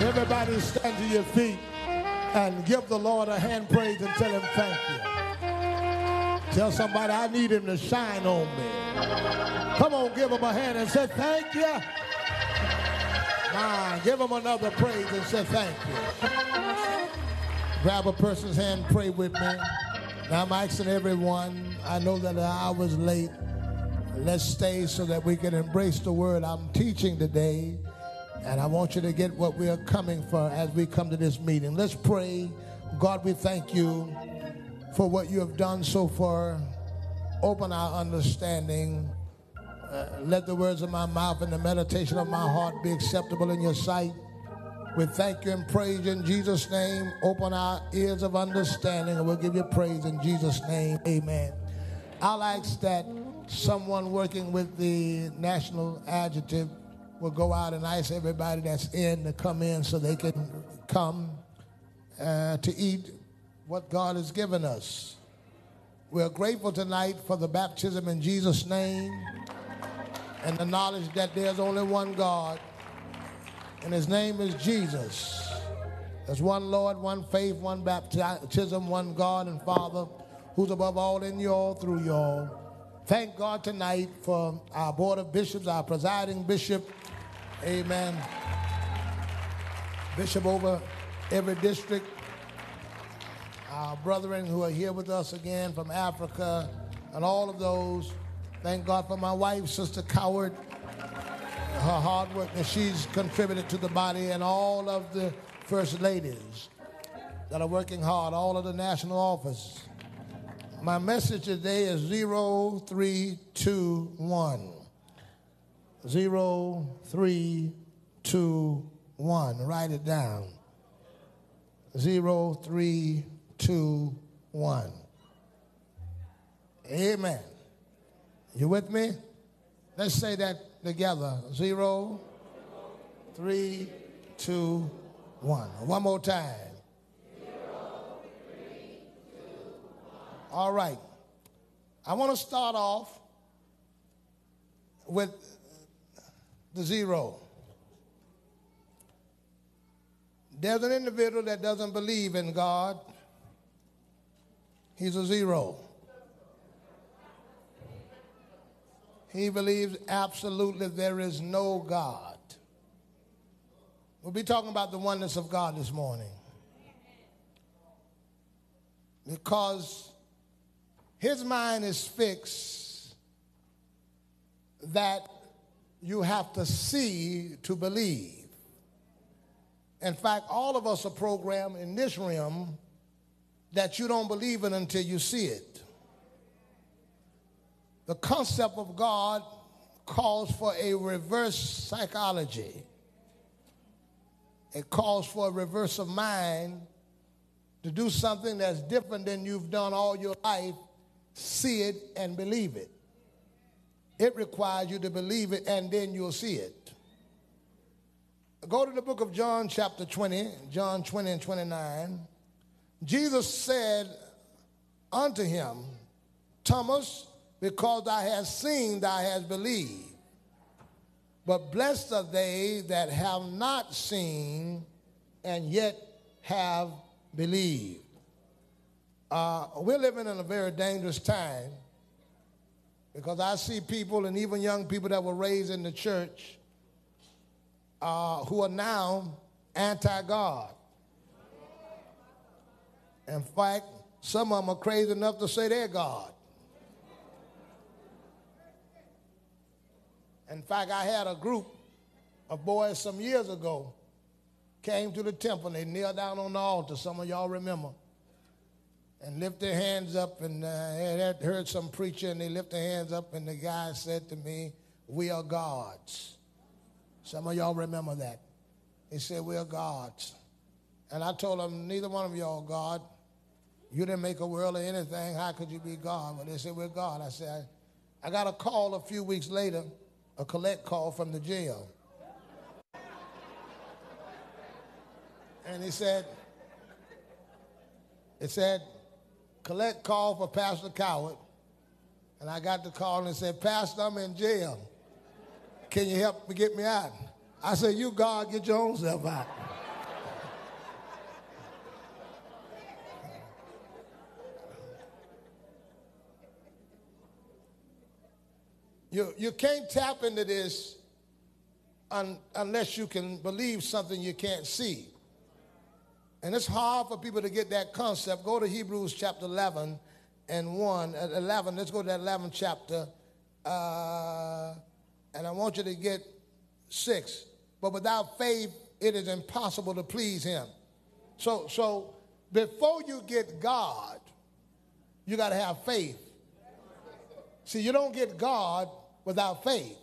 Everybody stand to your feet and give the Lord a hand praise and tell him thank you. Tell somebody I need him to shine on me. Come on, give him a hand and say thank you. Man, give him another praise and say thank you. Grab a person's hand, pray with me. Now I'm asking everyone, I know that the hour's late. Let's stay so that we can embrace the word I'm teaching today. And I want you to get what we are coming for as we come to this meeting. Let's pray. God, we thank you for what you have done so far. Open our understanding. Uh, let the words of my mouth and the meditation of my heart be acceptable in your sight. We thank you and praise you in Jesus' name. Open our ears of understanding and we'll give you praise in Jesus' name. Amen. I'll ask that someone working with the national adjutant will go out and ask everybody that's in to come in so they can come uh, to eat what God has given us. We're grateful tonight for the baptism in Jesus' name and the knowledge that there's only one God, and his name is Jesus. There's one Lord, one faith, one baptism, one God and Father who's above all in you all through you all. Thank God tonight for our Board of Bishops, our presiding bishop, Amen. Bishop over every district. Our brethren who are here with us again from Africa and all of those. Thank God for my wife, Sister Coward, her hard work that she's contributed to the body and all of the first ladies that are working hard, all of the national office. My message today is 0321 zero, three, two, one. Write it down. Zero, three, two, one. Amen. You with me? Let's say that together. Zero, three, two, one. One more time. Zero, three, two, All right. I want to start off with zero. There's an individual that doesn't believe in God. He's a zero. He believes absolutely there is no God. We'll be talking about the oneness of God this morning. Because his mind is fixed that you have to see to believe. In fact, all of us are programmed in this realm that you don't believe it until you see it. The concept of God calls for a reverse psychology. It calls for a reverse of mind to do something that's different than you've done all your life, see it and believe it. It requires you to believe it and then you'll see it. Go to the book of John, chapter 20, John 20 and 29. Jesus said unto him, Thomas, because thou hast seen, thou hast believed. But blessed are they that have not seen and yet have believed. Uh, we're living in a very dangerous time because I see people and even young people that were raised in the church uh, who are now anti God. In fact, some of them are crazy enough to say they're God. In fact, I had a group of boys some years ago came to the temple. and They knelt down on the altar. Some of y'all remember and lift their hands up and uh, had heard some preacher and they lift their hands up and the guy said to me, we are gods. Some of y'all remember that. He said, we are gods. And I told them, neither one of y'all God. You didn't make a world or anything. How could you be God? Well, they said, we're God. I said, I, I got a call a few weeks later, a collect call from the jail. And he said, it said, collect call for Pastor Coward, and I got the call and said, Pastor, I'm in jail. Can you help me get me out? I said, You, God, get your own self out. you, you can't tap into this un, unless you can believe something you can't see. And it's hard for people to get that concept. Go to Hebrews chapter 11 and 1. Uh, 11, let's go to that 11th chapter. Uh, and I want you to get 6. But without faith, it is impossible to please him. So, so before you get God, you got to have faith. See, you don't get God without faith.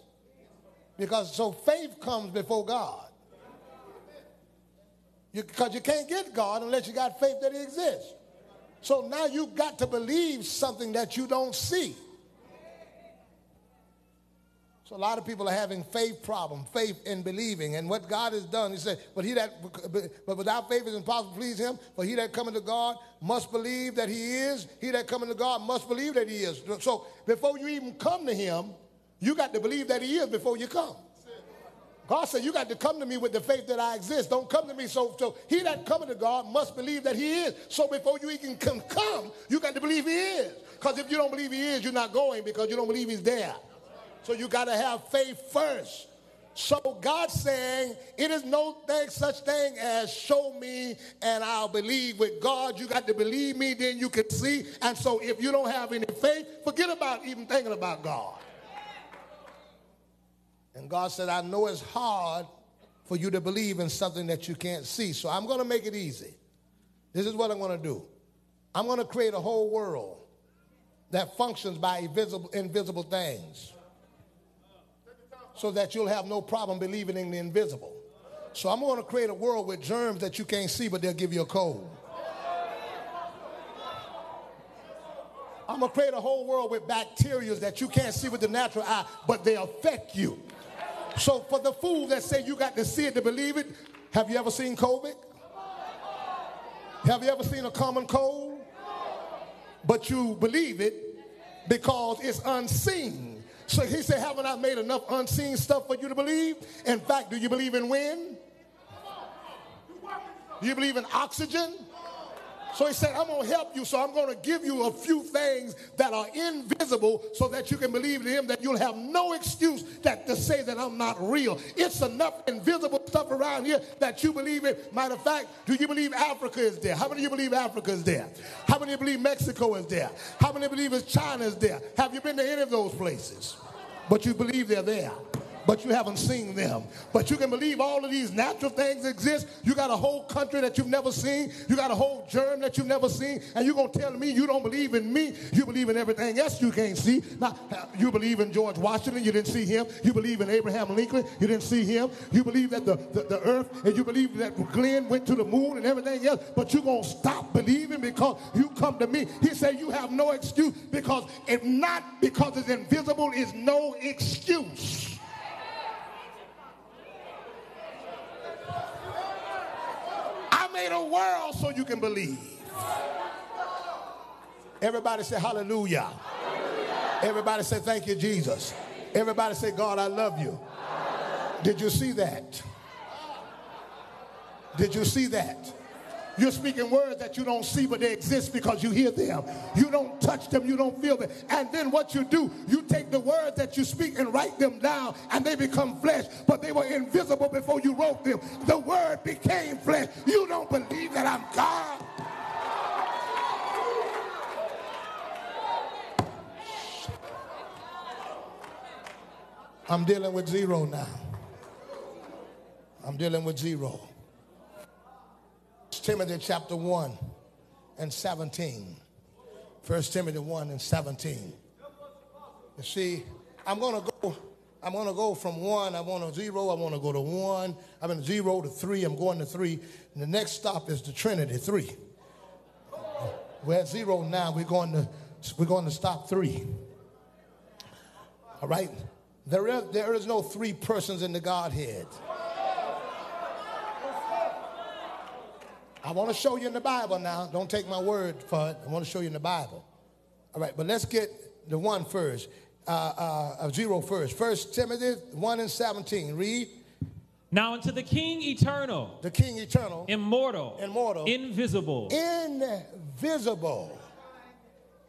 Because so faith comes before God. Because you, you can't get God unless you got faith that He exists. So now you got to believe something that you don't see. So a lot of people are having faith problem, faith in believing. And what God has done, he said, but he that but without faith is impossible to please him. For he that cometh to God must believe that he is. He that cometh to God must believe that he is. So before you even come to him, you got to believe that he is before you come. God said, You got to come to me with the faith that I exist. Don't come to me. So, so he that cometh to God must believe that he is. So before you even can come, you got to believe he is. Because if you don't believe he is, you're not going because you don't believe he's there. So you got to have faith first. So God's saying it is no thing, such thing as show me and I'll believe with God. You got to believe me, then you can see. And so if you don't have any faith, forget about even thinking about God. And God said, I know it's hard for you to believe in something that you can't see. So I'm going to make it easy. This is what I'm going to do. I'm going to create a whole world that functions by invisible, invisible things so that you'll have no problem believing in the invisible. So I'm going to create a world with germs that you can't see, but they'll give you a cold. I'm going to create a whole world with bacteria that you can't see with the natural eye, but they affect you. So for the fool that say you got to see it to believe it, have you ever seen COVID? Have you ever seen a common cold? But you believe it because it's unseen. So he said, Haven't I made enough unseen stuff for you to believe? In fact, do you believe in wind? Do you believe in oxygen? So he said, I'm going to help you. So I'm going to give you a few things that are invisible so that you can believe in him, that you'll have no excuse that to say that I'm not real. It's enough invisible stuff around here that you believe in. Matter of fact, do you believe Africa is there? How many of you believe Africa is there? How many believe Mexico is there? How many believe China is there? Have you been to any of those places? But you believe they're there but you haven't seen them. But you can believe all of these natural things exist. You got a whole country that you've never seen. You got a whole germ that you've never seen. And you're going to tell me you don't believe in me. You believe in everything else you can't see. Now, you believe in George Washington. You didn't see him. You believe in Abraham Lincoln. You didn't see him. You believe that the, the, the earth and you believe that Glenn went to the moon and everything else. But you're going to stop believing because you come to me. He said you have no excuse because if not because it's invisible is no excuse. Made a world so you can believe. Everybody say hallelujah. hallelujah. Everybody say thank you, Jesus. Everybody say, God, I love you. Did you see that? Did you see that? You're speaking words that you don't see, but they exist because you hear them. You don't touch them, you don't feel them. And then what you do, you take the words that you speak and write them down, and they become flesh, but they were invisible before you wrote them. The word became flesh. You don't believe that I'm God. I'm dealing with zero now. I'm dealing with zero. Timothy chapter 1 and 17. 1 Timothy 1 and 17. You see, I'm going to go. I'm going to go from one, I want to zero, I want to go to one, I'm in zero to three, I'm going to three. And the next stop is the Trinity, three. We're at zero now, we're going to, we're going to stop three. All right? There is, there is no three persons in the Godhead. I want to show you in the Bible now. Don't take my word for it. I want to show you in the Bible. All right, but let's get the one first. Uh, uh, zero first. First Timothy 1 and 17. Read. Now unto the King eternal. The King eternal. Immortal. Immortal. Invisible. Invisible.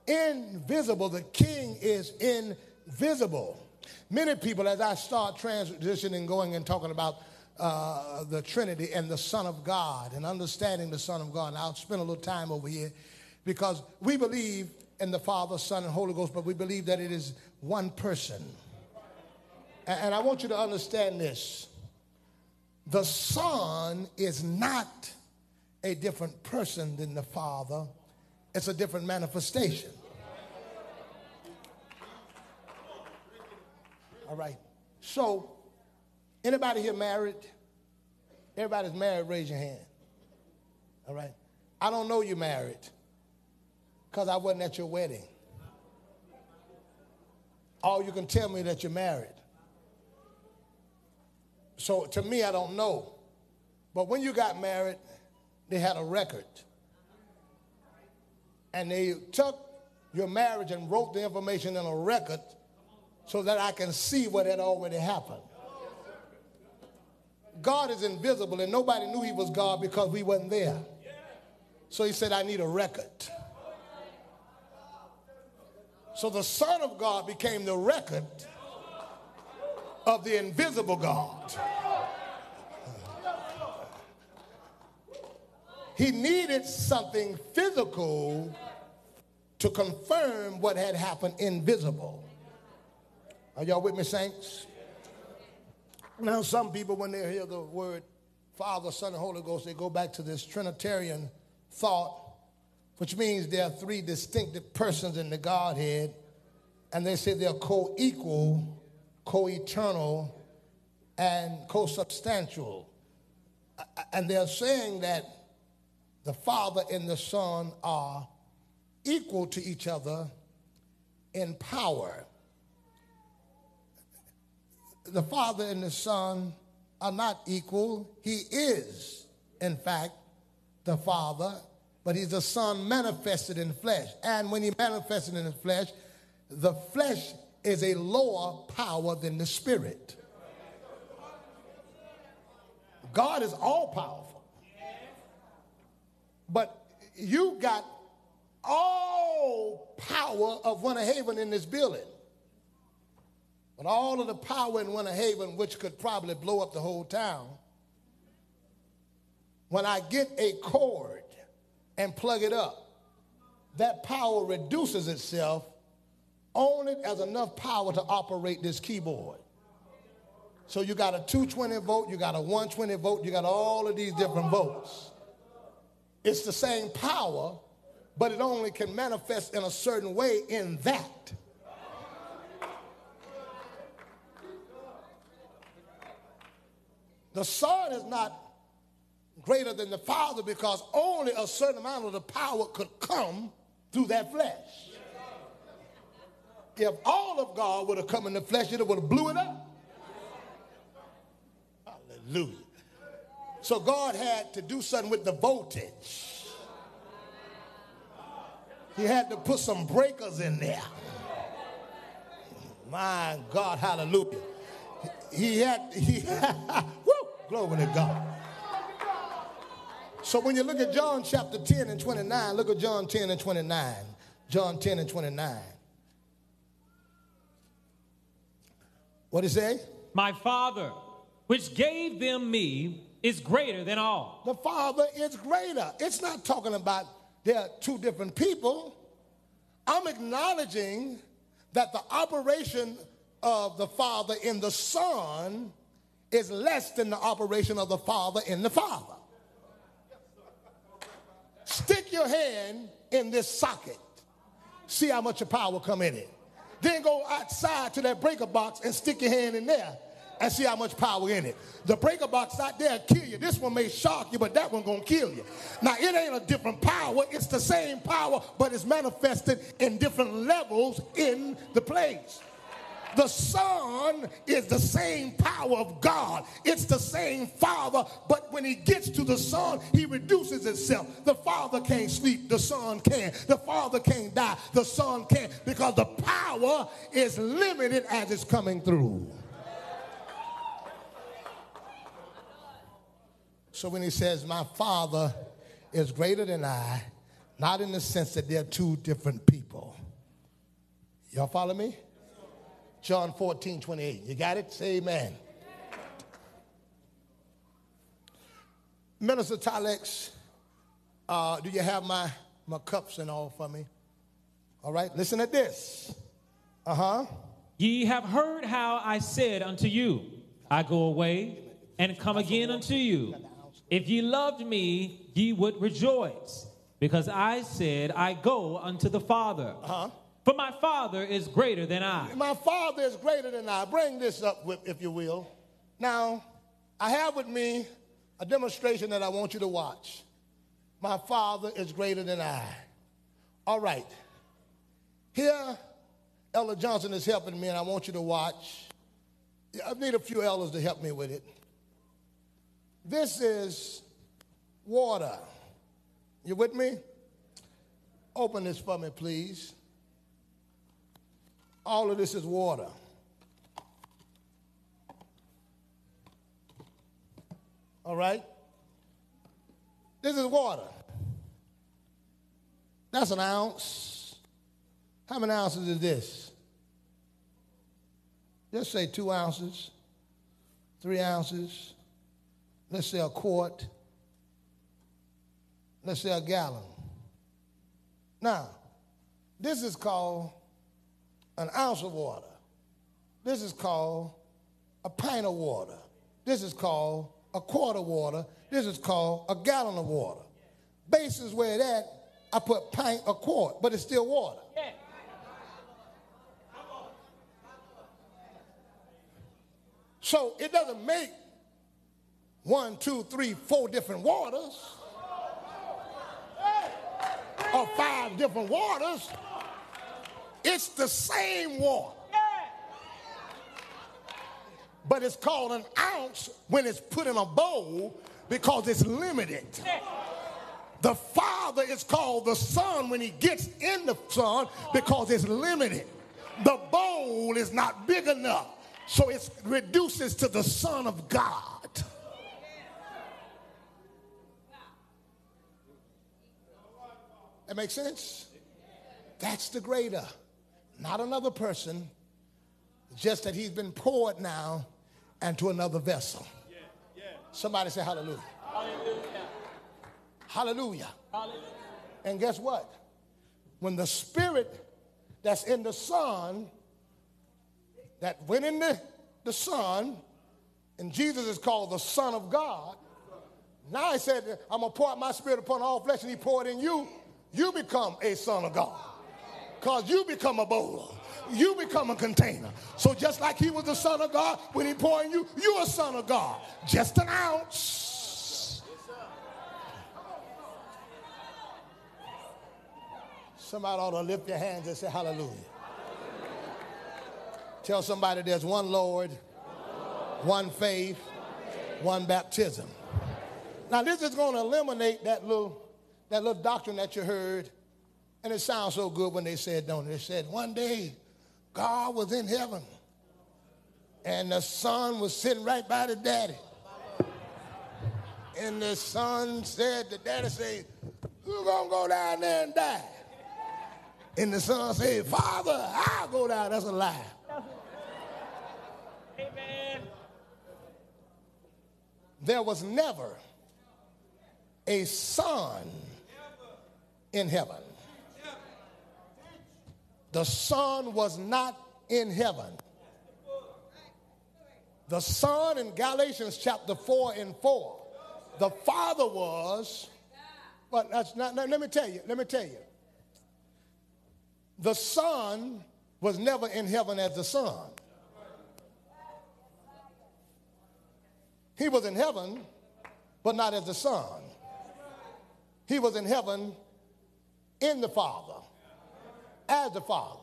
Invisible. The King is invisible. Many people, as I start transitioning, going and talking about uh, the Trinity and the Son of God and understanding the Son of God, and I'll spend a little time over here because we believe in the Father, Son, and Holy Ghost, but we believe that it is one person. And, and I want you to understand this the Son is not a different person than the Father, it's a different manifestation. All right. So, anybody here married? Everybody's married, raise your hand. All right. I don't know you married because I wasn't at your wedding. All you can tell me that you're married. So to me, I don't know. But when you got married, they had a record. And they took your marriage and wrote the information in a record so that I can see what had already happened. God is invisible, and nobody knew he was God because we wasn't there. So he said, I need a record. So the Son of God became the record of the invisible God. He needed something physical to confirm what had happened invisible. Are y'all with me, saints? Now, some people, when they hear the word Father, Son, and Holy Ghost, they go back to this Trinitarian thought, which means there are three distinctive persons in the Godhead, and they say they're co equal, co eternal, and co substantial. And they're saying that the Father and the Son are equal to each other in power the Father and the Son are not equal. He is, in fact, the Father, but he's the Son manifested in flesh. And when he manifested in the flesh, the flesh is a lower power than the Spirit. God is all powerful. But you got all power of Winter Haven in this building. But all of the power in Winter Haven, which could probably blow up the whole town, when I get a cord and plug it up, that power reduces itself only as enough power to operate this keyboard. So you got a 220 volt, you got a 120 volt, you got all of these different volts. It's the same power, but it only can manifest in a certain way in that. The Son is not greater than the Father because only a certain amount of the power could come through that flesh. If all of God would have come in the flesh, it would have blew it up. Hallelujah. So God had to do something with the voltage. He had to put some breakers in there. My God, hallelujah. He had, he, Glory to God. So when you look at John chapter 10 and 29, look at John 10 and 29. John 10 and 29. What did he say? My Father, which gave them me, is greater than all. The Father is greater. It's not talking about there are two different people. I'm acknowledging that the operation of the Father in the Son is less than the operation of the Father in the Father. Stick your hand in this socket. See how much of power come in it. Then go outside to that breaker box and stick your hand in there and see how much power in it. The breaker box out there kill you. This one may shock you, but that one gonna kill you. Now it ain't a different power. It's the same power, but it's manifested in different levels in the place. The Son is the same power of God. It's the same Father, but when he gets to the Son, he reduces himself. The Father can't sleep, the Son can. The Father can't die, the Son can, because the power is limited as it's coming through. So when he says, My Father is greater than I, not in the sense that they're two different people. Y'all follow me? John 14, 28. You got it? Say amen. Minister Tylex, uh, do you have my, my cups and all for me? All right, listen at this. Uh huh. Ye have heard how I said unto you, I go away and come again unto you. If ye loved me, ye would rejoice, because I said, I go unto the Father. Uh-huh. For my Father is greater than I. My Father is greater than I. Bring this up, with, if you will. Now, I have with me a demonstration that I want you to watch. My Father is greater than I. All right. Here, Ella Johnson is helping me, and I want you to watch. I need a few elders to help me with it. This is water. You with me? Open this for me, please. All of this is water. All right? This is water. That's an ounce. How many ounces is this? Let's say two ounces, three ounces, let's say a quart, let's say a gallon. Now, this is called an ounce of water. This is called a pint of water. This is called a quart of water. This is called a gallon of water. Basis where that, I put pint or quart, but it's still water. So it doesn't make one, two, three, four different waters or five different waters. It's the same water. But it's called an ounce when it's put in a bowl because it's limited. The Father is called the Son when he gets in the Son because it's limited. The bowl is not big enough, so it reduces to the Son of God. That makes sense? That's the greater not another person, just that he's been poured now into another vessel. Yeah, yeah. Somebody say hallelujah. Hallelujah. Hallelujah. Hallelujah. And guess what? When the spirit that's in the Son, that went in the, the Son, and Jesus is called the Son of God. Now he said, I'm going to pour out my spirit upon all flesh, and he poured in you. You become a son of God because you become a bowl. You become a container. So just like he was the son of God, when he poured you, you're a son of God. Just an ounce. Somebody ought to lift your hands and say hallelujah. Tell somebody there's one Lord, one faith, one baptism. Now this is going to eliminate that little, that little doctrine that you heard and it sounds so good when they said, don't it? They said, one day God was in heaven and the son was sitting right by the daddy. And the son said, the daddy said, Who's gonna go down there and die? And the son said, Father, I'll go down. That's a lie. Amen. There was never a son in heaven. The Son was not in heaven. The Son in Galatians chapter 4 and 4. The Father was, but that's not, let me tell you, let me tell you. The Son was never in heaven as the Son. He was in heaven, but not as the Son. He was in heaven in the Father as the Father.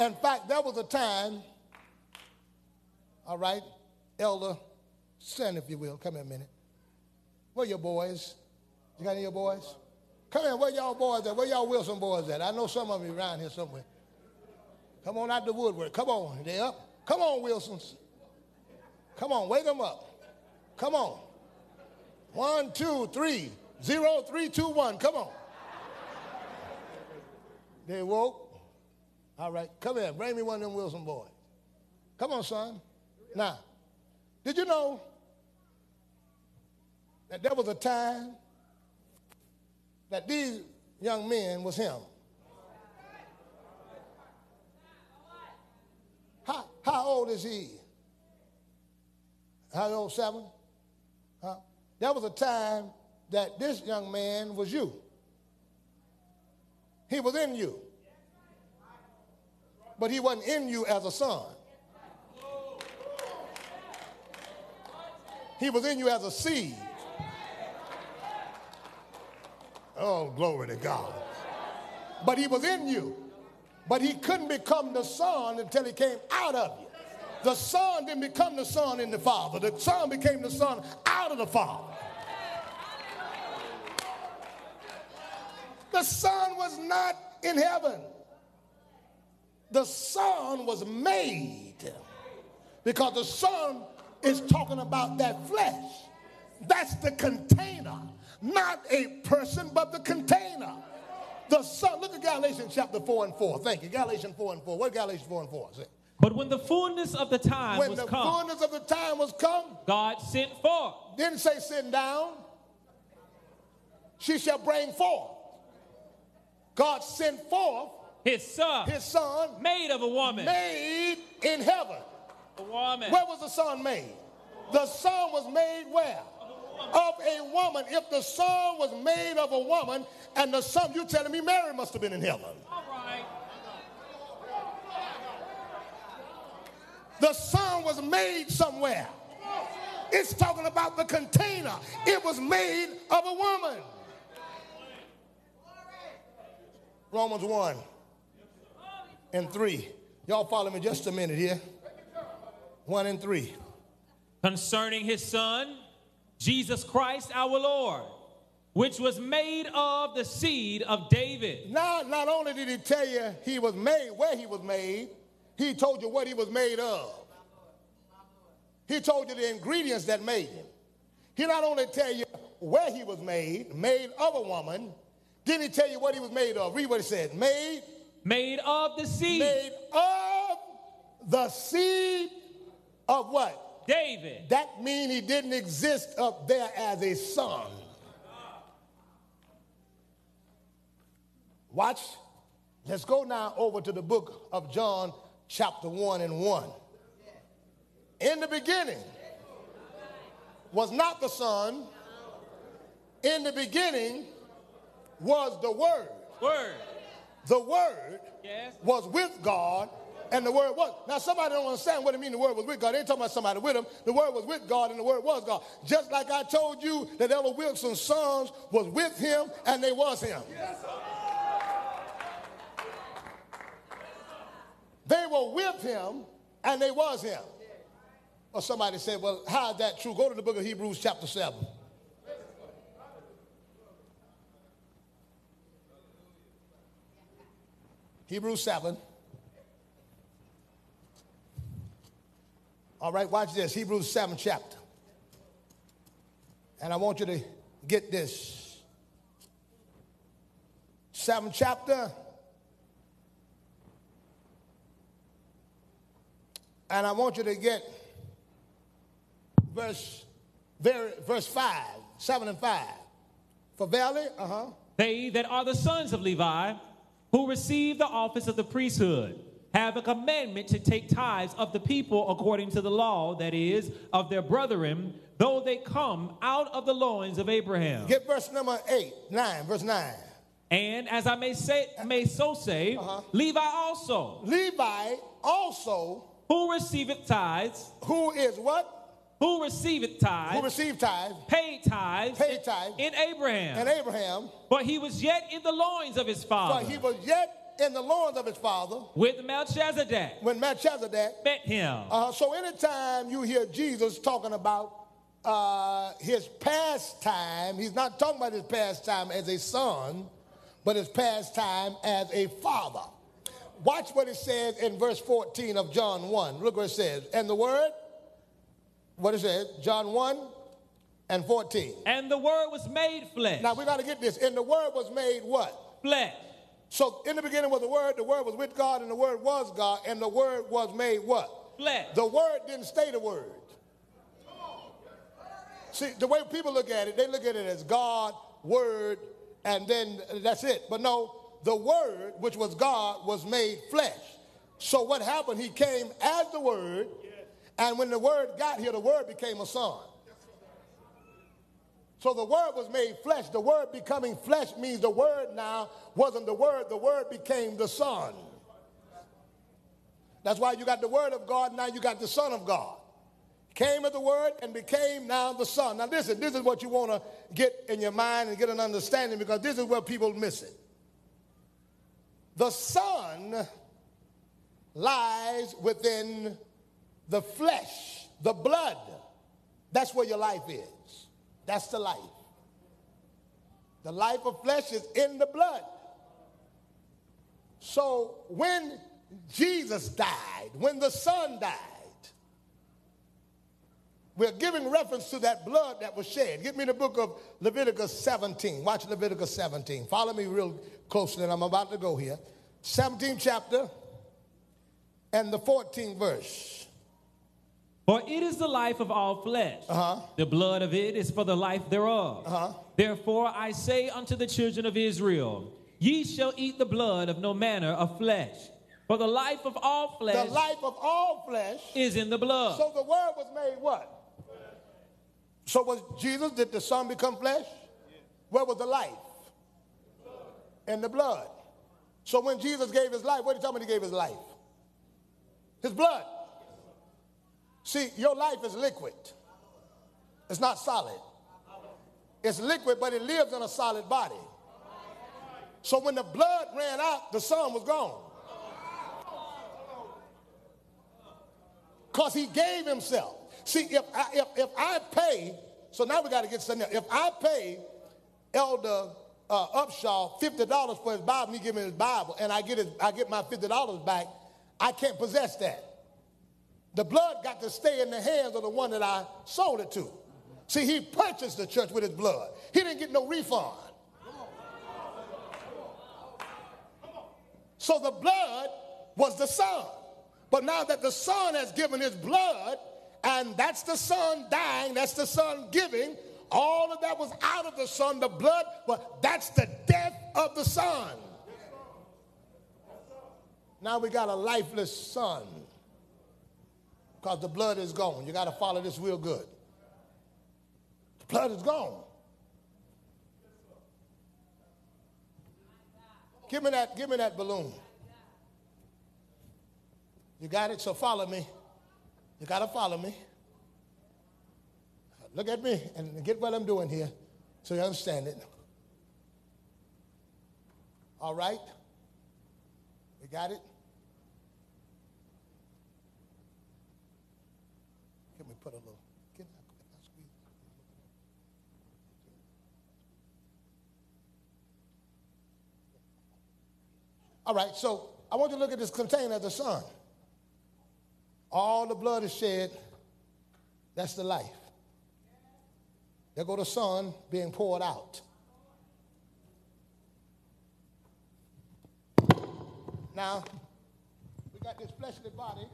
In fact, there was a time, all right, Elder, stand if you will. Come here a minute. Where your boys? You got any of your boys? Come here, where y'all boys at? Where y'all Wilson boys at? I know some of you around here somewhere. Come on out the woodwork. Come on, they up. Come on, Wilsons. Come on, wake them up. Come on. One, two, three, zero, three, two, one. Come on. They woke. All right, come here. Bring me one of them Wilson boys. Come on, son. Now, did you know that there was a time that these young men was him? How, how old is he? How old? Seven? Huh? There was a time that this young man was you. He was in you. But he wasn't in you as a son. He was in you as a seed. Oh, glory to God. But he was in you. But he couldn't become the son until he came out of you. The son didn't become the son in the father. The son became the son out of the father. The son was not in heaven. The son was made because the son is talking about that flesh. That's the container, not a person, but the container. The Son, look at Galatians chapter 4 and 4. Thank you. Galatians 4 and 4. What Galatians 4 and 4 say? But when the fullness of the time when was the come, fullness of the time was come, God sent forth. Didn't say sitting down. She shall bring forth. God sent forth his son, his son, made of a woman, made in heaven. A woman. Where was the son made? The son was made where? Of a woman. If the son was made of a woman, and the son, you telling me Mary must have been in heaven. All right. The son was made somewhere. It's talking about the container. It was made of a woman. Romans 1 and 3. Y'all follow me just a minute here. 1 and 3. Concerning his son, Jesus Christ our Lord, which was made of the seed of David. Now, not only did he tell you he was made, where he was made, he told you what he was made of. He told you the ingredients that made him. He not only tell you where he was made, made of a woman, didn't he tell you what he was made of? Read what he said. Made. Made of the seed. Made of the seed of what? David. That means he didn't exist up there as a son. Watch. Let's go now over to the book of John, chapter 1 and 1. In the beginning was not the Son. In the beginning was the Word. Word. The Word Yes. was with God, and the Word was. Now, somebody don't understand what it means the Word was with God. They ain't talking about somebody with him. The Word was with God, and the Word was God. Just like I told you that Elder Wilson's sons was with him, and they was him. Yes, They were with him, and they was him. Or somebody said, well, how is that true? Go to the book of Hebrews, chapter 7. Hebrews 7. All right, watch this. Hebrews 7 chapter. And I want you to get this. 7 chapter. And I want you to get verse, very, verse 5, 7 and 5. For verily, uh huh. They that are the sons of Levi, who receive the office of the priesthood, have a commandment to take tithes of the people according to the law, that is, of their brethren, though they come out of the loins of Abraham. Get verse number 8, 9, verse 9. And as I may say, may so say, Uh-huh. Levi also, Levi also, who receiveth tithes, who is what? Who receiveth tithes, Who received tithes, paid tithes, paid tithes, in Abraham. and Abraham, but he was yet in the loins of his father. But he was yet in the loins of his father with Melchizedek, when Melchizedek. met him. Uh, so anytime you hear Jesus talking about uh, his past time, he's not talking about his past time as a son, but his past time as a father. Watch what it says in verse 14 of John 1. Look what it says. And the word, what it says, John 1 and 14. And the word was made flesh. Now we got to get this. And the word was made what? flesh. So in the beginning was the word, the word was with God, and the word was God, and the word was made what? flesh. The word didn't stay the word. See, the way people look at it, they look at it as God, word, and then that's it. But no, the word, which was God, was made flesh. So what happened? He came as the word, and when the word got here, the word became a son. So the word was made flesh. The word becoming flesh means the word now wasn't the word, the word became the son. That's why you got the word of God, now you got the son of God. Came as the word and became now the son. Now listen, this is what you want to get in your mind and get an understanding because this is where people miss it. The son lies within the flesh, the blood. That's where your life is. That's the life. The life of flesh is in the blood. So when Jesus died, when the Son died, we're giving reference to that blood that was shed. Give me the book of Leviticus 17. Watch Leviticus 17. Follow me real closely, and I'm about to go here. 17th chapter and the 14th verse. For it is the life of all flesh. Uh-huh. The blood of it is for the life thereof. Uh-huh. Therefore I say unto the children of Israel, Ye shall eat the blood of no manner of flesh. For the life of all flesh The life of all flesh. is in the blood. So the word was made what? So was Jesus, did the Son become flesh? Where was the life? In the blood. So when Jesus gave his life, what did he tell me he gave his life? His blood. See, your life is liquid. It's not solid. It's liquid, but it lives in a solid body. So when the blood ran out, the son was gone. Because he gave himself. See, if I, if, if I pay, so now we got to get something else. If I pay Elder uh, Upshaw $50 for his Bible, he give me his Bible, and I get, his, I get my $50 back, I can't possess that. The blood got to stay in the hands of the one that I sold it to. See, he purchased the church with his blood. He didn't get no refund. So the blood was the son. But now that the son has given his blood, and that's the son dying, that's the son giving, all of that was out of the son, the blood, but that's the death of the son. Now we got a lifeless son because the blood is gone. You got to follow this real good. The blood is gone. Give me that, give me that balloon. You got it? So follow me. You got to follow me. Look at me and get what I'm doing here so you understand it. All right? We got it? Let me put a little. That, get that squeeze. All right, so I want you to look at this container of the sun. All the blood is shed. That's the life. There go the sun being poured out. Now, we got this fleshly body.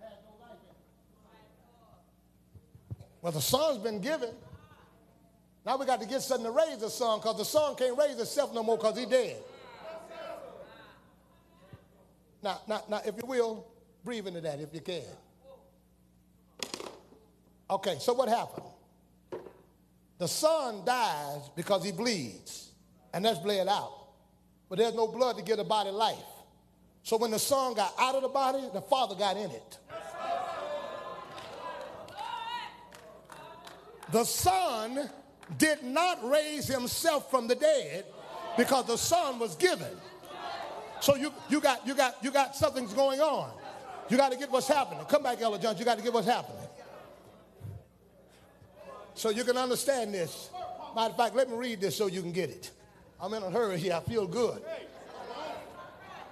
that has no life in it. Well, the son's been given. Now we got to get something to raise the son because the son can't raise himself no more because he's dead. Now, now, now, if you will, breathe into that if you can. Okay, so what happened? The son dies because he bleeds, and that's bled out. But there's no blood to give the body life. So when the son got out of the body, the father got in it. The son did not raise himself from the dead because the son was given. So you, you got you got you got something's going on. You got to get what's happening. Come back, Ella Jones. You got to get what's happening. So you can understand this. Matter of fact, let me read this so you can get it. I'm in a hurry here. I feel good.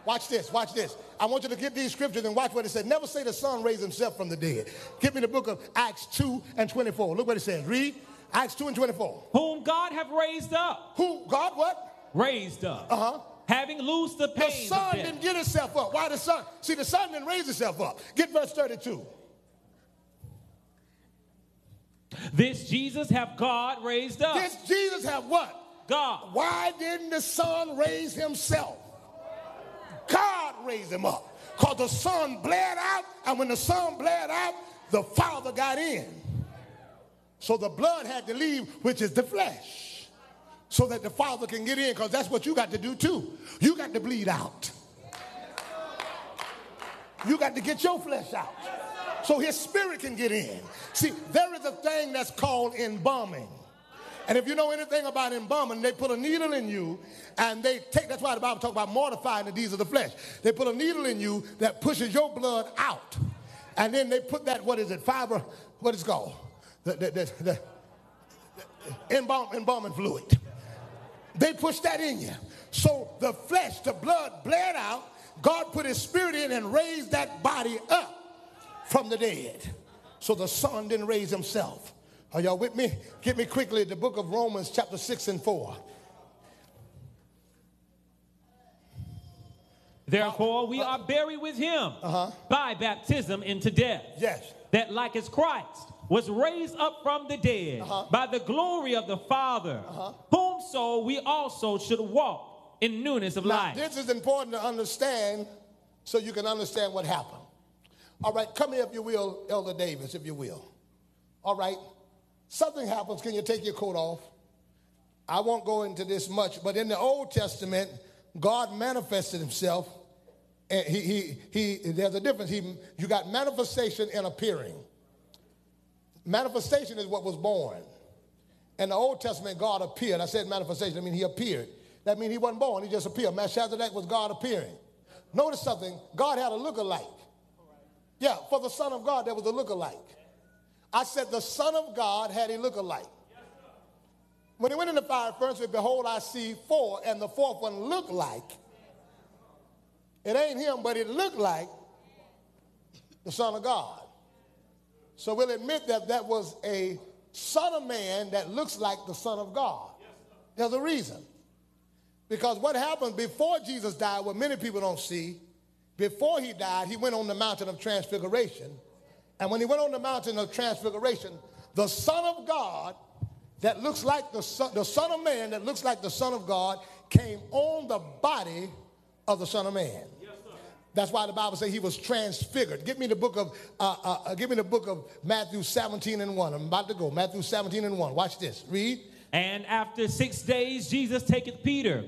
Watch this, watch this. I want you to get these scriptures and watch what it says. Never say the son raised himself from the dead. Give me the book of Acts 2 and 24. Look what it says. Read Acts 2 and 24. Whom God have raised up. Who? God what? Raised up. Uh huh. Having loosed the pain. The son didn't get himself up. Why the son? See, the son didn't raise himself up. Get verse 32. This Jesus have God raised up. This Jesus have what? God. Why didn't the son raise himself? God raised him up. Because the son bled out, and when the son bled out, the father got in. So the blood had to leave, which is the flesh, so that the father can get in, because that's what you got to do too. You got to bleed out. You got to get your flesh out so his spirit can get in. See, there is a thing that's called embalming. And if you know anything about embalming, they put a needle in you and they take, that's why the Bible talks about mortifying the deeds of the flesh. They put a needle in you that pushes your blood out. And then they put that, what is it, fiber, what is it called? The, the, the, the, the embalm, embalming fluid. They push that in you. So the flesh, the blood bled out. God put his spirit in and raised that body up from the dead. So the son didn't raise himself. Are y'all with me? Get me quickly the book of Romans, chapter 6 and 4. Therefore, we are buried with him uh-huh. by baptism into death. Yes. That, like as Christ was raised up from the dead uh-huh. by the glory of the Father, uh-huh. whom so we also should walk in newness of Now, life. this is important to understand so you can understand what happened. All right, come here if you will, Elder Davis, if you will. All right, something happens. Can you take your coat off? I won't go into this much, but in the Old Testament, God manifested himself. And he, he, he, there's a difference. He, you got manifestation and appearing. Manifestation is what was born. In the Old Testament, God appeared. I said manifestation, I mean he appeared. That means he wasn't born, he just appeared. Melchizedek was God appearing. Notice something, God had a look-alike. Yeah, for the Son of God, there was a look-alike. I said the Son of God had a look-alike. When he went in the fire furnace, behold, I see four, and the fourth one looked like. It ain't him, but it looked like the Son of God. So we'll admit that that was a Son of Man that looks like the Son of God. There's a reason. Because what happened before Jesus died, what many people don't see, before he died, he went on the mountain of transfiguration. And when he went on the mountain of transfiguration, the Son of God that looks like the son, the son of Man that looks like the Son of God came on the body of the Son of Man. Yes, That's why the Bible says he was transfigured. Give me the book of uh, uh, uh, give me the book of Matthew 17 and 1. I'm about to go. Matthew 17 and 1. Watch this. Read. And after six days, Jesus taketh Peter,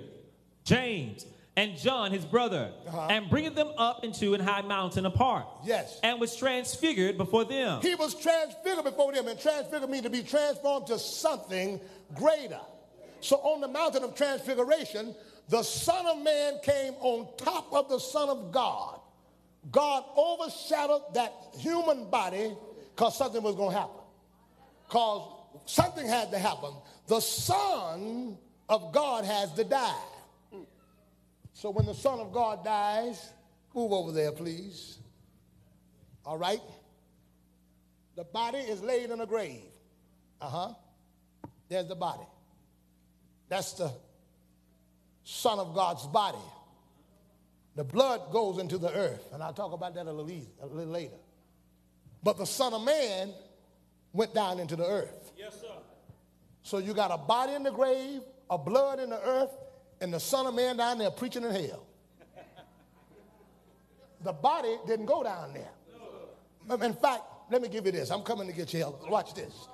James, and John, his brother, Uh-huh. and bringeth them up into an high mountain apart. Yes. And was transfigured before them. He was transfigured before them, and transfigured means to be transformed to something greater. So on the mountain of transfiguration, the Son of Man came on top of the Son of God. God overshadowed that human body because something was going to happen. Because something had to happen. The Son of God has to die. So when the Son of God dies, move over there, please. All right? The body is laid in a grave. Uh huh. There's the body. That's the Son of God's body. The blood goes into the earth, and I'll talk about that a little, a little later. But the Son of Man went down into the earth. Yes, sir. So you got a body in the grave, a blood in the earth, and the Son of Man down there preaching in hell. The body didn't go down there. Um, in fact, let me give you this. I'm coming to get you hell. Watch this.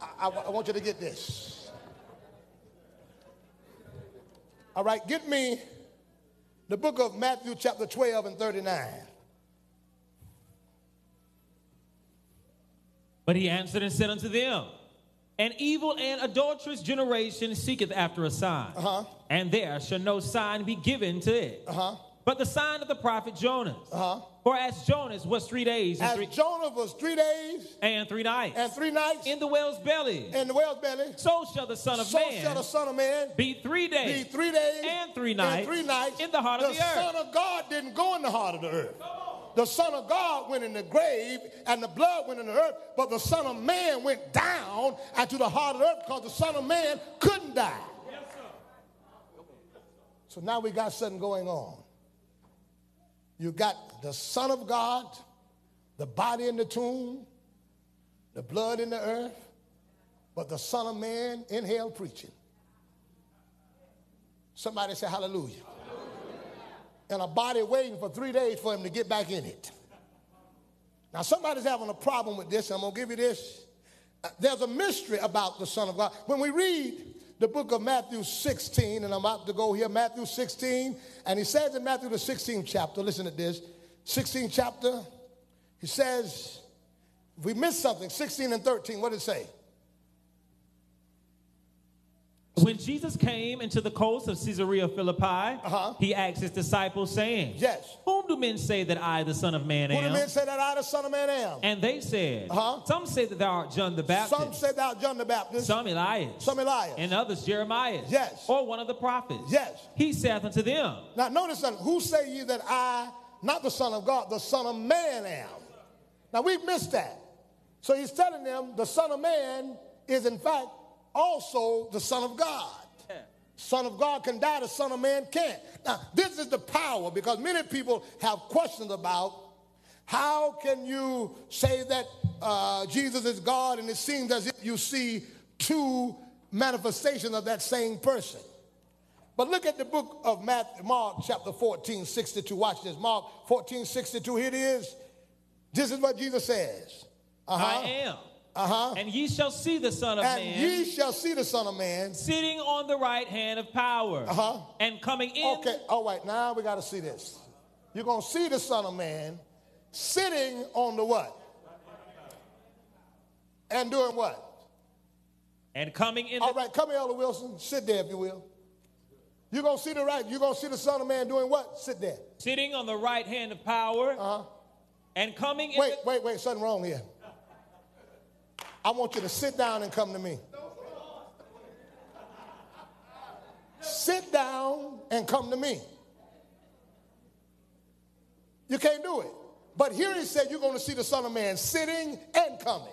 I, I- I want you to get this. All right, get me the book of Matthew, chapter 12 and 39. But he answered and said unto them, An evil and adulterous generation seeketh after a sign, Uh-huh. and there shall no sign be given to it. Uh-huh. But the sign of the prophet Jonas. Uh-huh. For as Jonas was three days and As three, Jonah was three days and three nights and three nights in the whale's belly, in the whale's belly, so shall the Son of so Man so shall the Son of Man be three days, be three days and three nights, and three nights in the heart of the earth. The Son of God didn't go in the heart of the earth. The Son of God went in the grave and the blood went in the earth, but the Son of Man went down into the heart of the earth because the Son of Man couldn't die. Yes, So now we got something going on. You got the Son of God, the body in the tomb, the blood in the earth, but the Son of Man in hell preaching. Somebody say hallelujah. And a body waiting for three days for him to get back in it. Now, somebody's having a problem with this. I'm going to give you this. Uh, there's a mystery about the Son of God. When we read the book of Matthew 16, and I'm about to go here, Matthew 16, and he says in Matthew the 16th chapter, listen to this, 16th chapter, he says, if we miss something, 16 and 13, what did it say? When Jesus came into the coast of Caesarea Philippi, uh-huh. he asked his disciples, saying, Yes. Whom do men say that I, the Son of Man, am? Who do men say that I, the Son of Man, am? And they said, uh-huh. Some say that thou art John the Baptist. Some say thou art John the Baptist. Some Elias. Some Elias. And others Jeremiah. Yes. Or one of the prophets. Yes. He saith unto them. Now notice that. Who say ye that I, not the Son of God, the Son of Man am? Now we've missed that. So he's telling them the Son of Man is in fact also the Son of God. Son of God can die, the Son of Man can't. Now, this is the power because many people have questions about how can you say that uh, Jesus is God and it seems as if you see two manifestations of that same person. But look at the book of Matthew, Mark chapter 14, 62. Watch this. Mark 14, 62. Here it is. This is what Jesus says. Uh-huh. I am. Uh-huh. And ye shall see the Son of and Man. And ye shall see the Son of Man. Sitting on the right hand of power. Uh-huh. And coming in. Okay, all right, now we got to see this. You're going to see the Son of Man sitting on the what? And doing what? And coming in. All right, come here, Elder Wilson. Sit there, if you will. You're going to see the right, you're going to see the Son of Man doing what? Sit there. Sitting on the right hand of power. Uh-huh. And coming in. Wait, wait, wait, something wrong here. I want you to sit down and come to me. Sit down and come to me. You can't do it. But here he said you're going to see the Son of Man sitting and coming.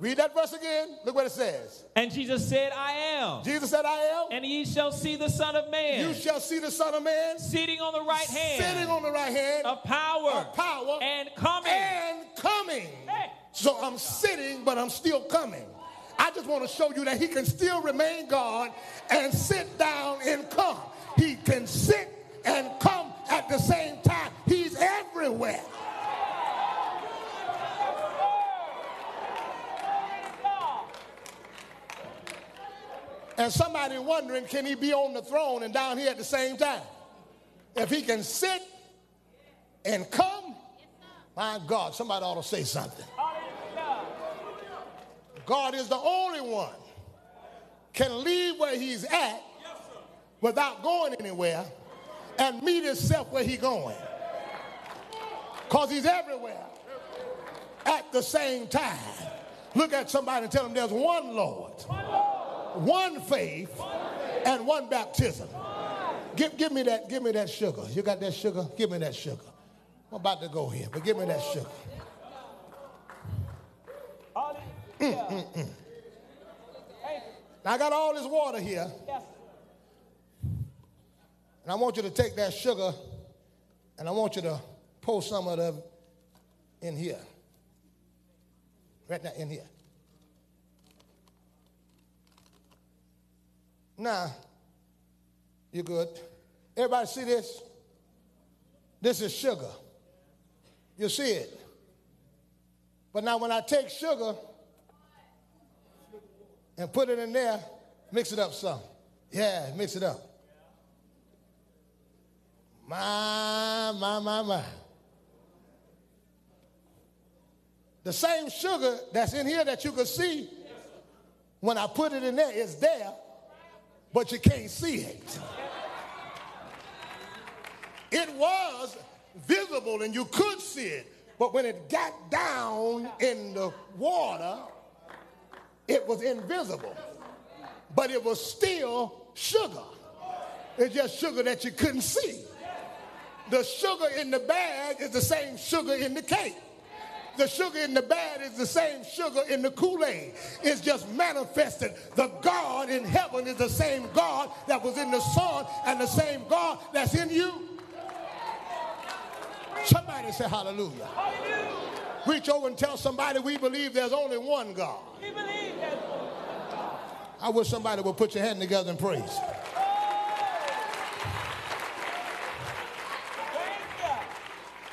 Read that verse again. Look what it says. And Jesus said, I am. Jesus said, I am. And ye shall see the Son of Man. You shall see the Son of Man. Sitting on the right hand. Sitting on the right hand. Of power. Of power. And coming. And coming. Hey. So I'm sitting, but I'm still coming. I just want to show you that he can still remain God and sit down wondering, can he be on the throne and down here at the same time? If he can sit and come, my God, somebody ought to say something. God is the only one can leave where he's at without going anywhere and meet himself where he's going. Because he's everywhere at the same time. Look at somebody and tell them there's one Lord, one faith, and one baptism. Give, give me that, give me that sugar. You got that sugar? Give me that sugar. I'm about to go here, but give me that sugar. Mm, mm, mm. Now I got all this water here. And I want you to take that sugar and I want you to pour some of it in here. Right now, in here. Now, you good. Everybody see this? This is sugar. You see it. But now when I take sugar and put it in there, mix it up some. Yeah, mix it up. My, my, my, my. The same sugar that's in here that you can see, when I put it in there, it's there, but you can't see it. It was visible and you could see it, but when it got down in the water, it was invisible, but it was still sugar. It's just sugar that you couldn't see. The sugar in the bag is the same sugar in the cake. The sugar in the bad is the same sugar in the Kool-Aid. It's just manifested. The God in heaven is the same God that was in the Son and the same God that's in you. Somebody say hallelujah. hallelujah. Reach over and tell somebody we believe there's only one God. We believe there's only one God. I wish somebody would put your hand together and praise.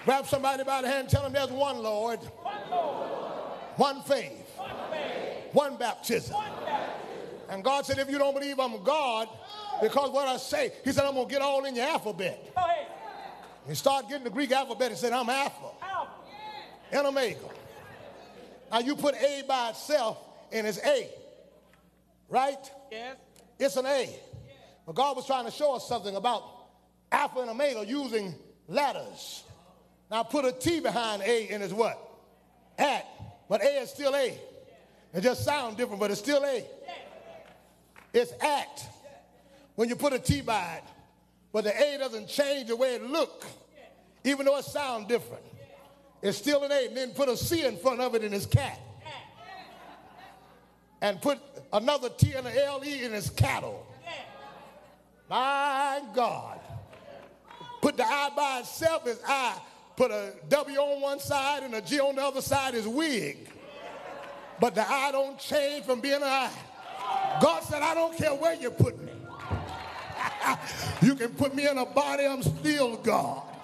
Grab somebody by the hand and tell them there's one Lord, one, Lord. one, faith, one faith, one baptism. One and God said, if you don't believe I'm God, because what I say, He said, I'm going to get all in your alphabet. He started getting the Greek alphabet and said, I'm Alpha, Alpha. and Omega. Now you put A by itself and it's A, right? Yes. It's an A. Yes. But God was trying to show us something about Alpha and Omega using letters. Now put a T behind A and it's what? At. But A is still A. It just sounds different, but it's still A. It's at. When you put a T by it, but the A doesn't change the way it look, even though it sounds different. It's still an A. And then put a C in front of it and it's cat. And put another T and an L-E and it's cattle. My God. Put the I by itself as I. Put a W on one side and a G on the other side is wig. But the I don't change from being an I. God said, I don't care where you put me. you can put me in a body, I'm still God.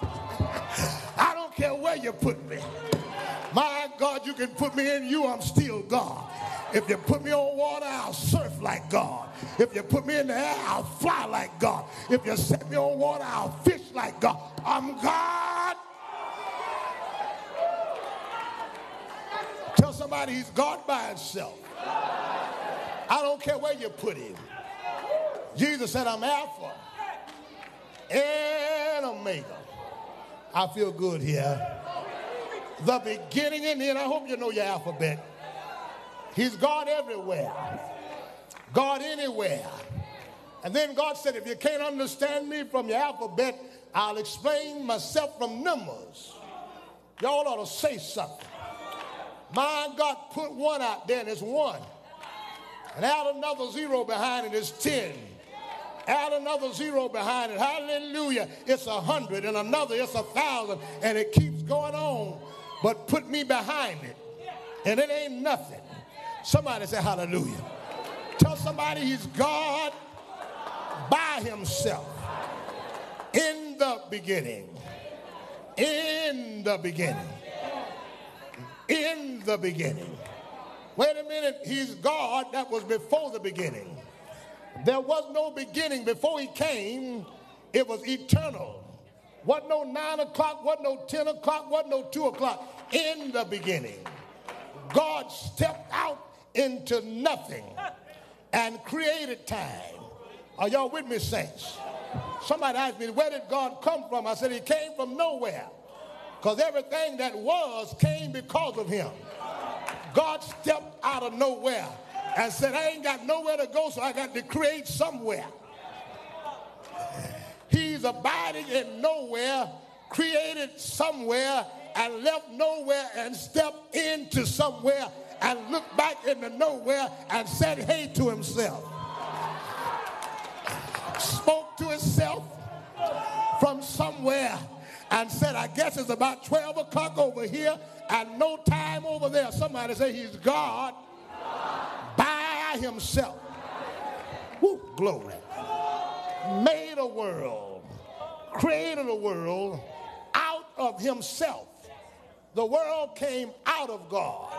I don't care where you put me. My God, you can put me in you, I'm still God. If you put me on water, I'll surf like God. If you put me in the air, I'll fly like God. If you set me on water, I'll fish like God. I'm God. Tell somebody he's God by himself. I don't care where you put him. Jesus said, I'm Alpha and Omega. I feel good here. The beginning and the end. I hope you know your alphabet. He's God everywhere, God anywhere. And then God said, if you can't understand me from your alphabet, I'll explain myself from numbers. Y'all ought to say something. My God put one out there and it's one. And add another zero behind it is 10. Add another zero behind it. Hallelujah. It's a hundred and another it's a thousand. And it keeps going on. But put me behind it. And it ain't nothing. Somebody say hallelujah. Tell somebody he's God by himself. In the beginning. In the beginning. In the beginning. Wait a minute. He's God that was before the beginning. There was no beginning before he came. It was eternal. What no nine o'clock, what no 10 o'clock, what no two o'clock. In the beginning, God stepped out into nothing and created time. Are y'all with me, saints? Somebody asked me, where did God come from? I said, he came from nowhere. Because everything that was came because of him. God stepped out of nowhere and said, I ain't got nowhere to go, so I got to create somewhere. He's abiding in nowhere, created somewhere, and left nowhere and stepped into somewhere and looked back into nowhere and said hey to himself. Spoke to himself from somewhere and said, I guess it's about 12 o'clock over here and no time over there. Somebody say he's God by himself. Woo, glory. Made a world, created a world out of himself. The world came out of God,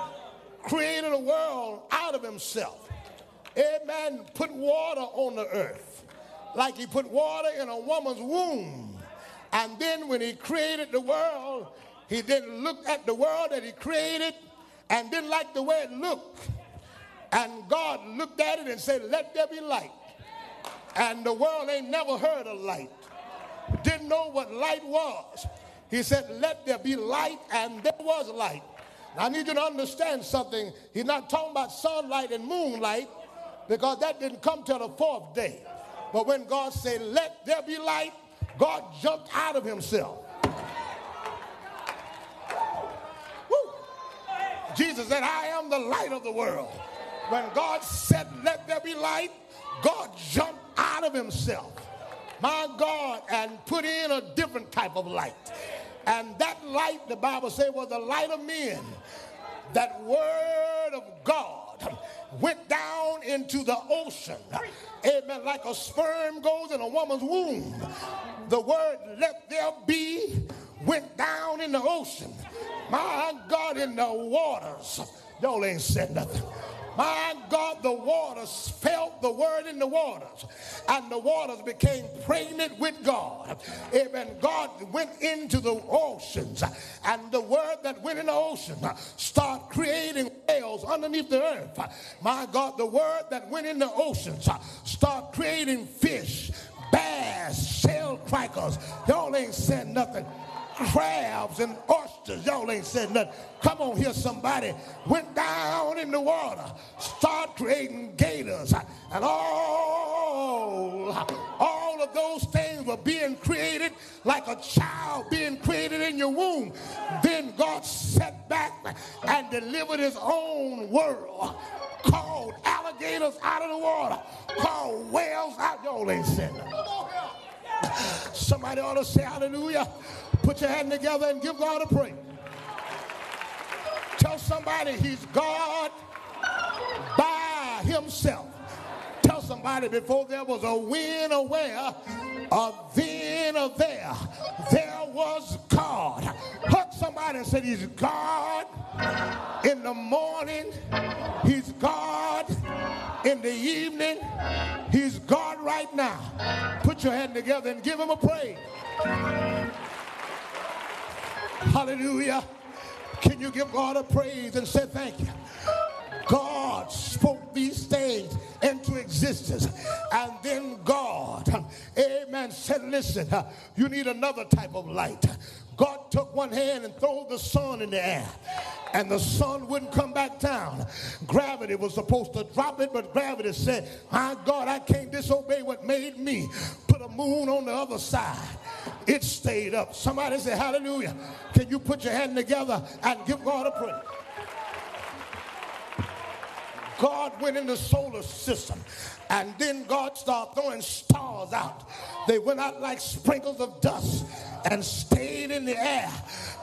created a world out of himself. Amen. Put water on the earth like he put water in a woman's womb. And then when he created the world, he didn't look at the world that he created and didn't like the way it looked. And God looked at it and said, Let there be light. And the world ain't never heard of light, didn't know what light was. He said, Let there be light, and there was light. Now, I need you to understand something. He's not talking about sunlight and moonlight because that didn't come till the fourth day. But when God said, Let there be light, God jumped out of himself. Woo. Jesus said, I am the light of the world. When God said, Let there be light, God jumped out of himself, my God, and put in a different type of light. And that light, the Bible says, was the light of men. That word of God went down into the ocean. Amen. Like a sperm goes in a woman's womb. The word, let there be, went down in the ocean. My God, in the waters. Y'all ain't said nothing. My God, the waters felt the word in the waters, and the waters became pregnant with God. Amen. God went into the oceans, and the word that went in the ocean started creating whales underneath the earth. My God, the word that went in the oceans started creating fish, bass, shell crackers. Y'all ain't said nothing crabs and oysters. Y'all ain't said nothing. Come on here, somebody. Went down in the water, start creating gators, and all, all of those things were being created like a child being created in your womb. Then God sat back and delivered his own world. Called alligators out of the water, called whales out. Y'all ain't said nothing. Somebody ought to say hallelujah. Put your hand together and give God a praise. Tell somebody he's God by himself. Tell somebody before there was a when or where, a then or there, there was God. Somebody say he's God in the morning, he's God in the evening, he's God right now. Put your hand together and give him a praise. Hallelujah. Can you give God a praise and say thank you? God spoke these things into existence. And then God, amen, said, listen, you need another type of light. God took one hand and threw the sun in the air. And the sun wouldn't come back down. Gravity was supposed to drop it, but gravity said, My God, I can't disobey what made me. Put a moon on the other side. It stayed up. Somebody say, Hallelujah. Can you put your hand together and give God a praise? God went in the solar system and then God started throwing stars out. They went out like sprinkles of dust and stayed in the air.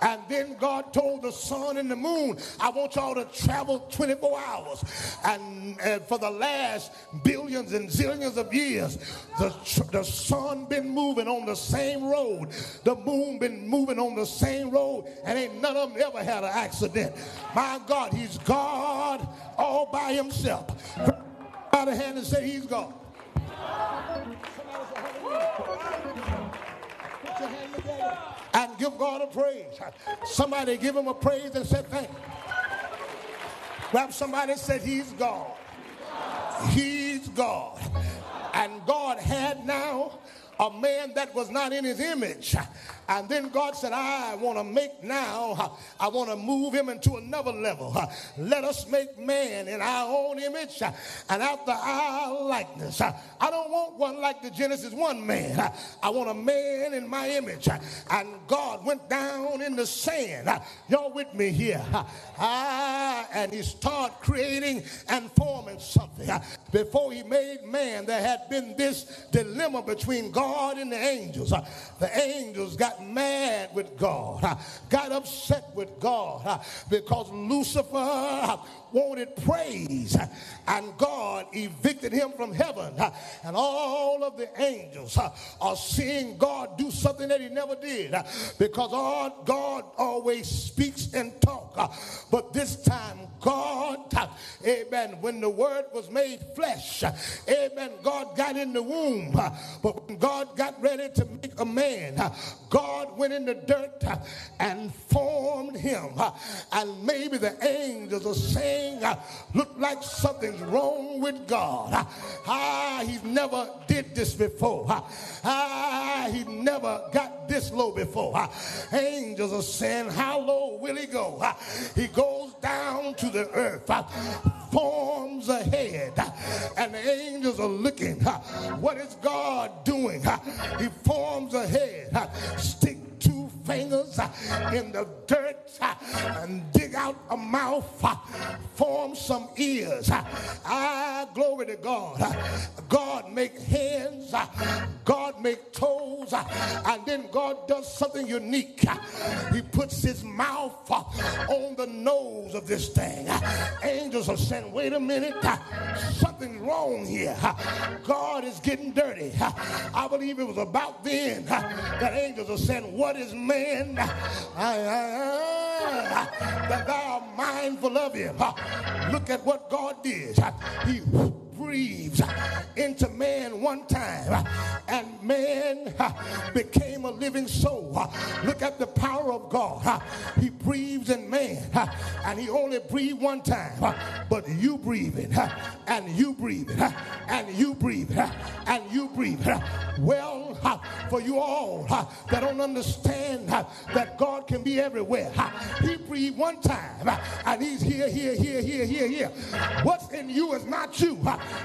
And then God told the sun and the moon, I want y'all to travel 24 hours. And uh, for the last billions and zillions of years, the, the sun been moving on the same road. The moon been moving on the same road. And ain't none of them ever had an accident. My God, he's God all by himself. Out of hand and say he's God. And give God a praise. Somebody give him a praise and say thank you. Grab somebody said he's God. He's God. And God had now a man that was not in his image. And then God said, I want to make now, I want to move him into another level. Let us make man in our own image and after our likeness. I don't want one like the Genesis 1 man. I want a man in my image. And God went down in the sand. Y'all with me here? Ah, and he started creating and forming something. Before he made man, there had been this dilemma between God and the angels. The angels got mad with God, uh, got upset with God uh, because Lucifer uh, wanted praise and God evicted him from heaven and all of the angels are seeing God do something that he never did because God always speaks and talk but this time God amen when the word was made flesh amen God got in the womb but when God got ready to make a man God went in the dirt and formed him and maybe the angels are saying look like something's wrong with God. Ah, he never did this before. Ah, he never got this low before. Angels are saying, How low will he go? He goes down to the earth, forms a head, and the angels are looking. What is God doing? He forms a head, stick fingers uh, in the dirt uh, and dig out a mouth, uh, form some ears. Ah, glory to God. God make hands, God make toes, and then God does something unique. He puts his mouth on the nose of this thing. Angels are saying, wait a minute, something's wrong here. God is getting dirty. I believe it was about then that angels are saying, what is man? that thou art mindful of him. Look at what God did. He breathes into man one time, and man became a living soul. Look at the power of God. He breathes in man, and he only breathed one time, but you breathing, and you breathing, and you breathing, and you breathing. Well, for you all that don't understand that God can be everywhere, he breathed one time, and he's here, here, here, here, here, here. What's in you is not you.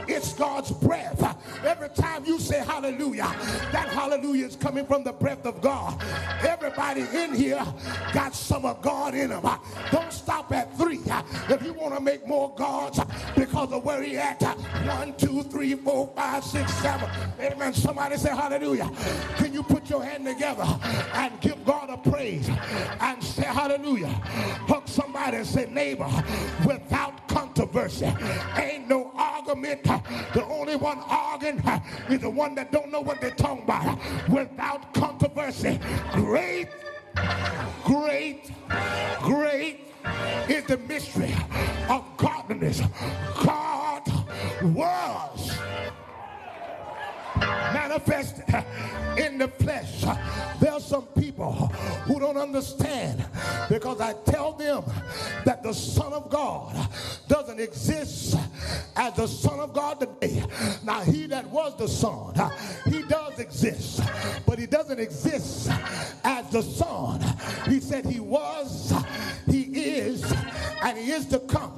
It's God's breath. Every time you say hallelujah, that hallelujah is coming from the breath of God. Everybody in here got some of God in them. Don't stop at three. If you want to make more gods because of where he at, one, two, three, four, five, six, seven. Amen. Somebody say hallelujah. Can you put your hand together and give God a praise and say hallelujah? Hug somebody and say neighbor without controversy. Ain't no argument the only one arguing is the one that don't know what they're talking about. Without controversy. Great, great, great is the mystery of godliness. God was manifested in the flesh. There's some people who don't understand because I tell them that the Son of God doesn't exist as the Son of God today. Now, he that was the Son, he does exist, but he doesn't exist as the Son. He said he was, he is, and he is to come.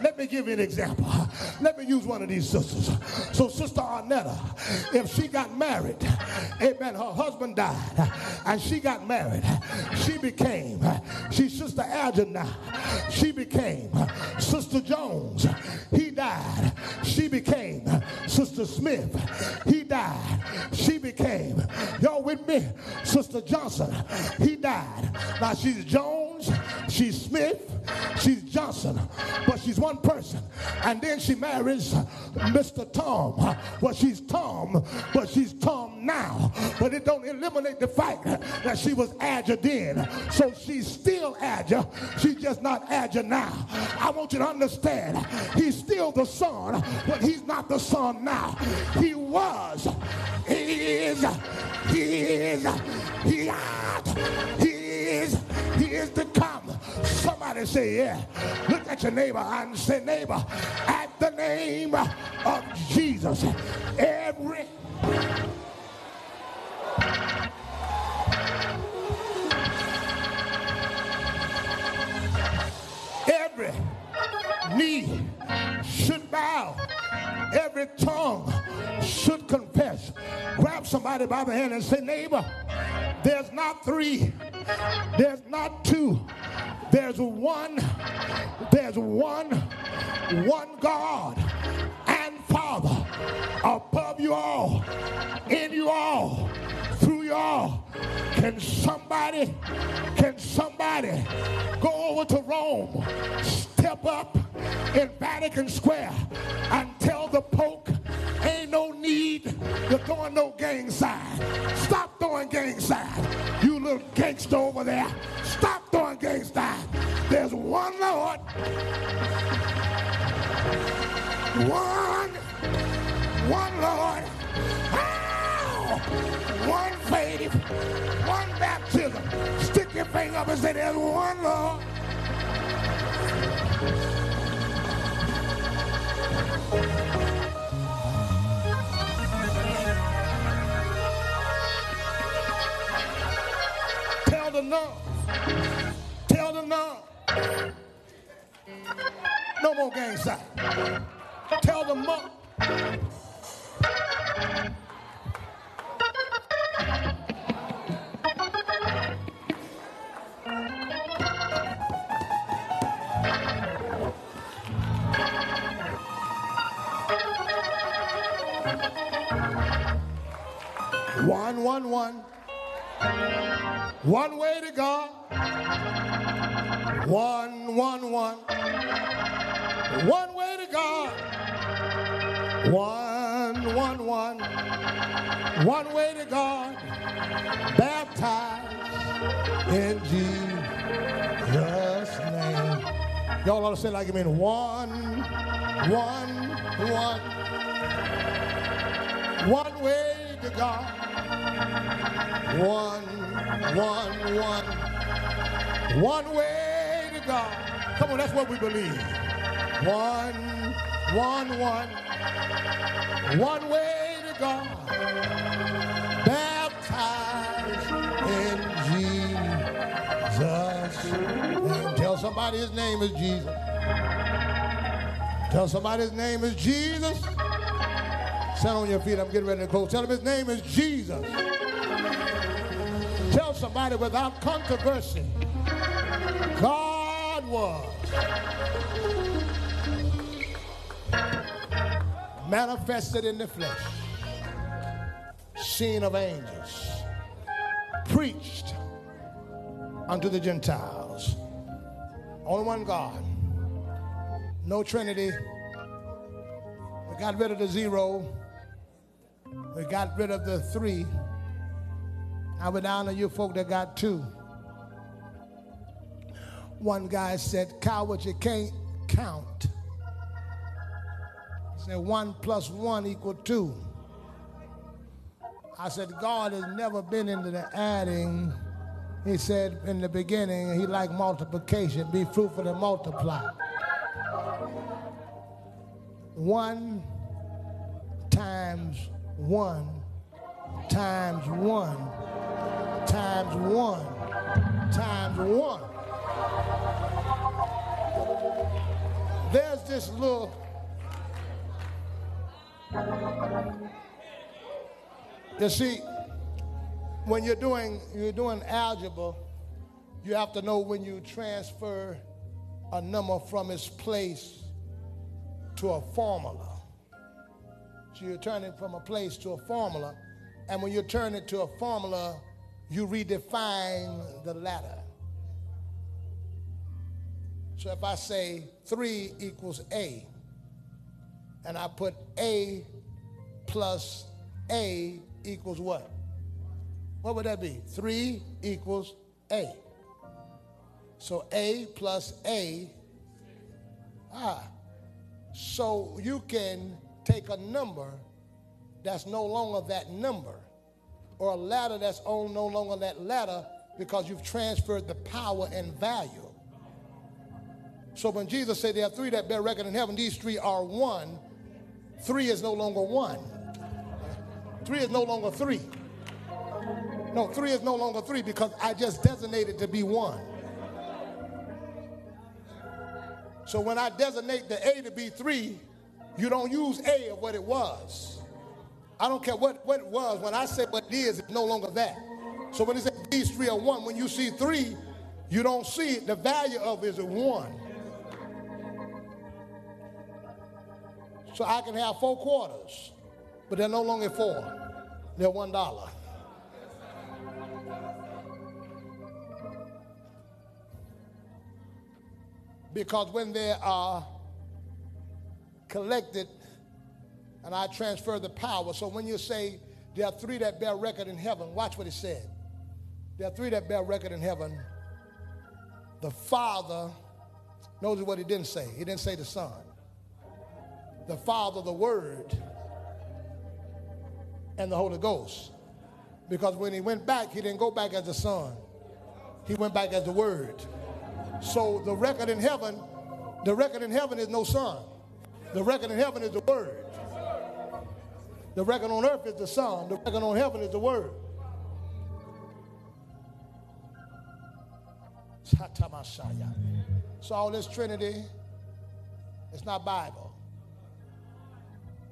Let me give you an example. Let me use one of these sisters. So, Sister Arnetta, if she got married, amen, her husband died, and she got married, she became, she's Sister now, she became Sister Jones, he died, she became Sister Smith, he died, she became, y'all with me, Sister Johnson, he died. Now she's Jones, she's Smith, she's Johnson, but she's one person. And then she marries Mr. Tom. Well, she's Tom, but she's Tom now. But it don't eliminate the fact that she was Adja then. So she's still Adja. She's just not Adja now. I want you to understand, he's still the son, but he's not the son now. He was, he is, he is, he is, he is, he is come. Somebody say, yeah. Look at your neighbor and say, neighbor, at the name of Jesus, every every knee should bow, every tongue should confess. Grab somebody by the hand and say, neighbor, there's not three, there's not two, there's one, there's one, one God and Father above you all, in you all, through you all. Can somebody, can somebody go over to Rome, step up in Vatican Square and tell the Pope ain't no need to throwing no gang sign. Stop throwing gang sign. You little gangster over there. Stop throwing gang sign. There's one Lord. One, one Lord. One faith, one baptism. Stick your finger up and say, there's one Lord. Tell the nun. Tell the nun. No more gang sign. Tell the monk. One way to God. One, one, one. One way to God. One, one, one. One way to God. Baptized in Jesus' name. Y'all ought to say like I mean one, one, one. One way to God. One, one, one. One way to God. Come on, that's what we believe. One, one, one. One way to God. Baptized in Jesus'. Tell somebody his name is Jesus. Tell somebody his name is Jesus. Stand on your feet. I'm getting ready to close. Tell him his name is Jesus. Tell somebody without controversy. God was manifested in the flesh, seen of angels, preached unto the Gentiles. Only one God, no Trinity. We got rid of the zero. We got rid of the three. I would honor you folk that got two. One guy said, Coward, you can't count. He said, one plus one equal two. I said, God has never been into the adding. He said in the beginning, he liked multiplication. Be fruitful and multiply. One times one times one times one times one. There's this little you see when you're doing you're doing algebra you have to know when you transfer a number from its place to a formula so you're turning from a place to a formula. And when you turn it to a formula, you redefine the ladder. So if I say 3 equals A, and I put A plus A equals what? What would that be? 3 equals A. So A plus A. Ah. So you can take a number that's no longer that number or a ladder that's on no longer that ladder because you've transferred the power and value. So when Jesus said there are three that bear record in heaven, these three are one. Three is no longer one. Three is no longer three. No, three is no longer three because I just designated to be one. So when I designate the A to be three, you don't use A of what it was. I don't care what, what it was. When I say what it is, it's no longer that. So when it says these three are one, when you see three, you don't see it. The value of it is one. So I can have four quarters, but they're no longer four. They're one dollar. Because when they are collected and I transfer the power. So when you say there are three that bear record in heaven, watch what it said. There are three that bear record in heaven. The Father, notice what he didn't say. He didn't say the Son. The Father, the Word, and the Holy Ghost. Because when he went back, he didn't go back as the Son. He went back as the Word. So the record in heaven, the record in heaven is no Son. The record in heaven is the word. The record on earth is the son. The record on heaven is the word. So all this Trinity, it's not Bible.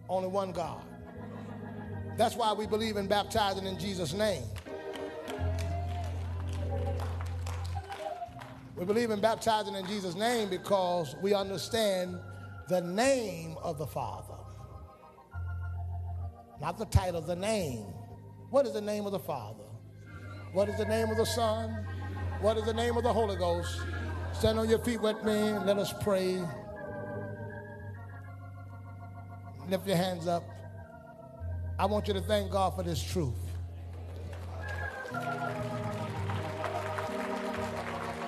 Only one God. That's why we believe in baptizing in Jesus' name. We believe in baptizing in Jesus' name because we understand the name of the Father. Not the title, the name. What is the name of the Father? What is the name of the Son? What is the name of the Holy Ghost? Stand on your feet with me and let us pray. Lift your hands up. I want you to thank God for this truth.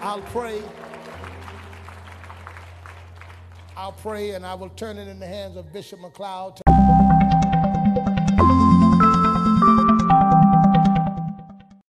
I'll pray. I'll pray and I will turn it in the hands of Bishop McLeod.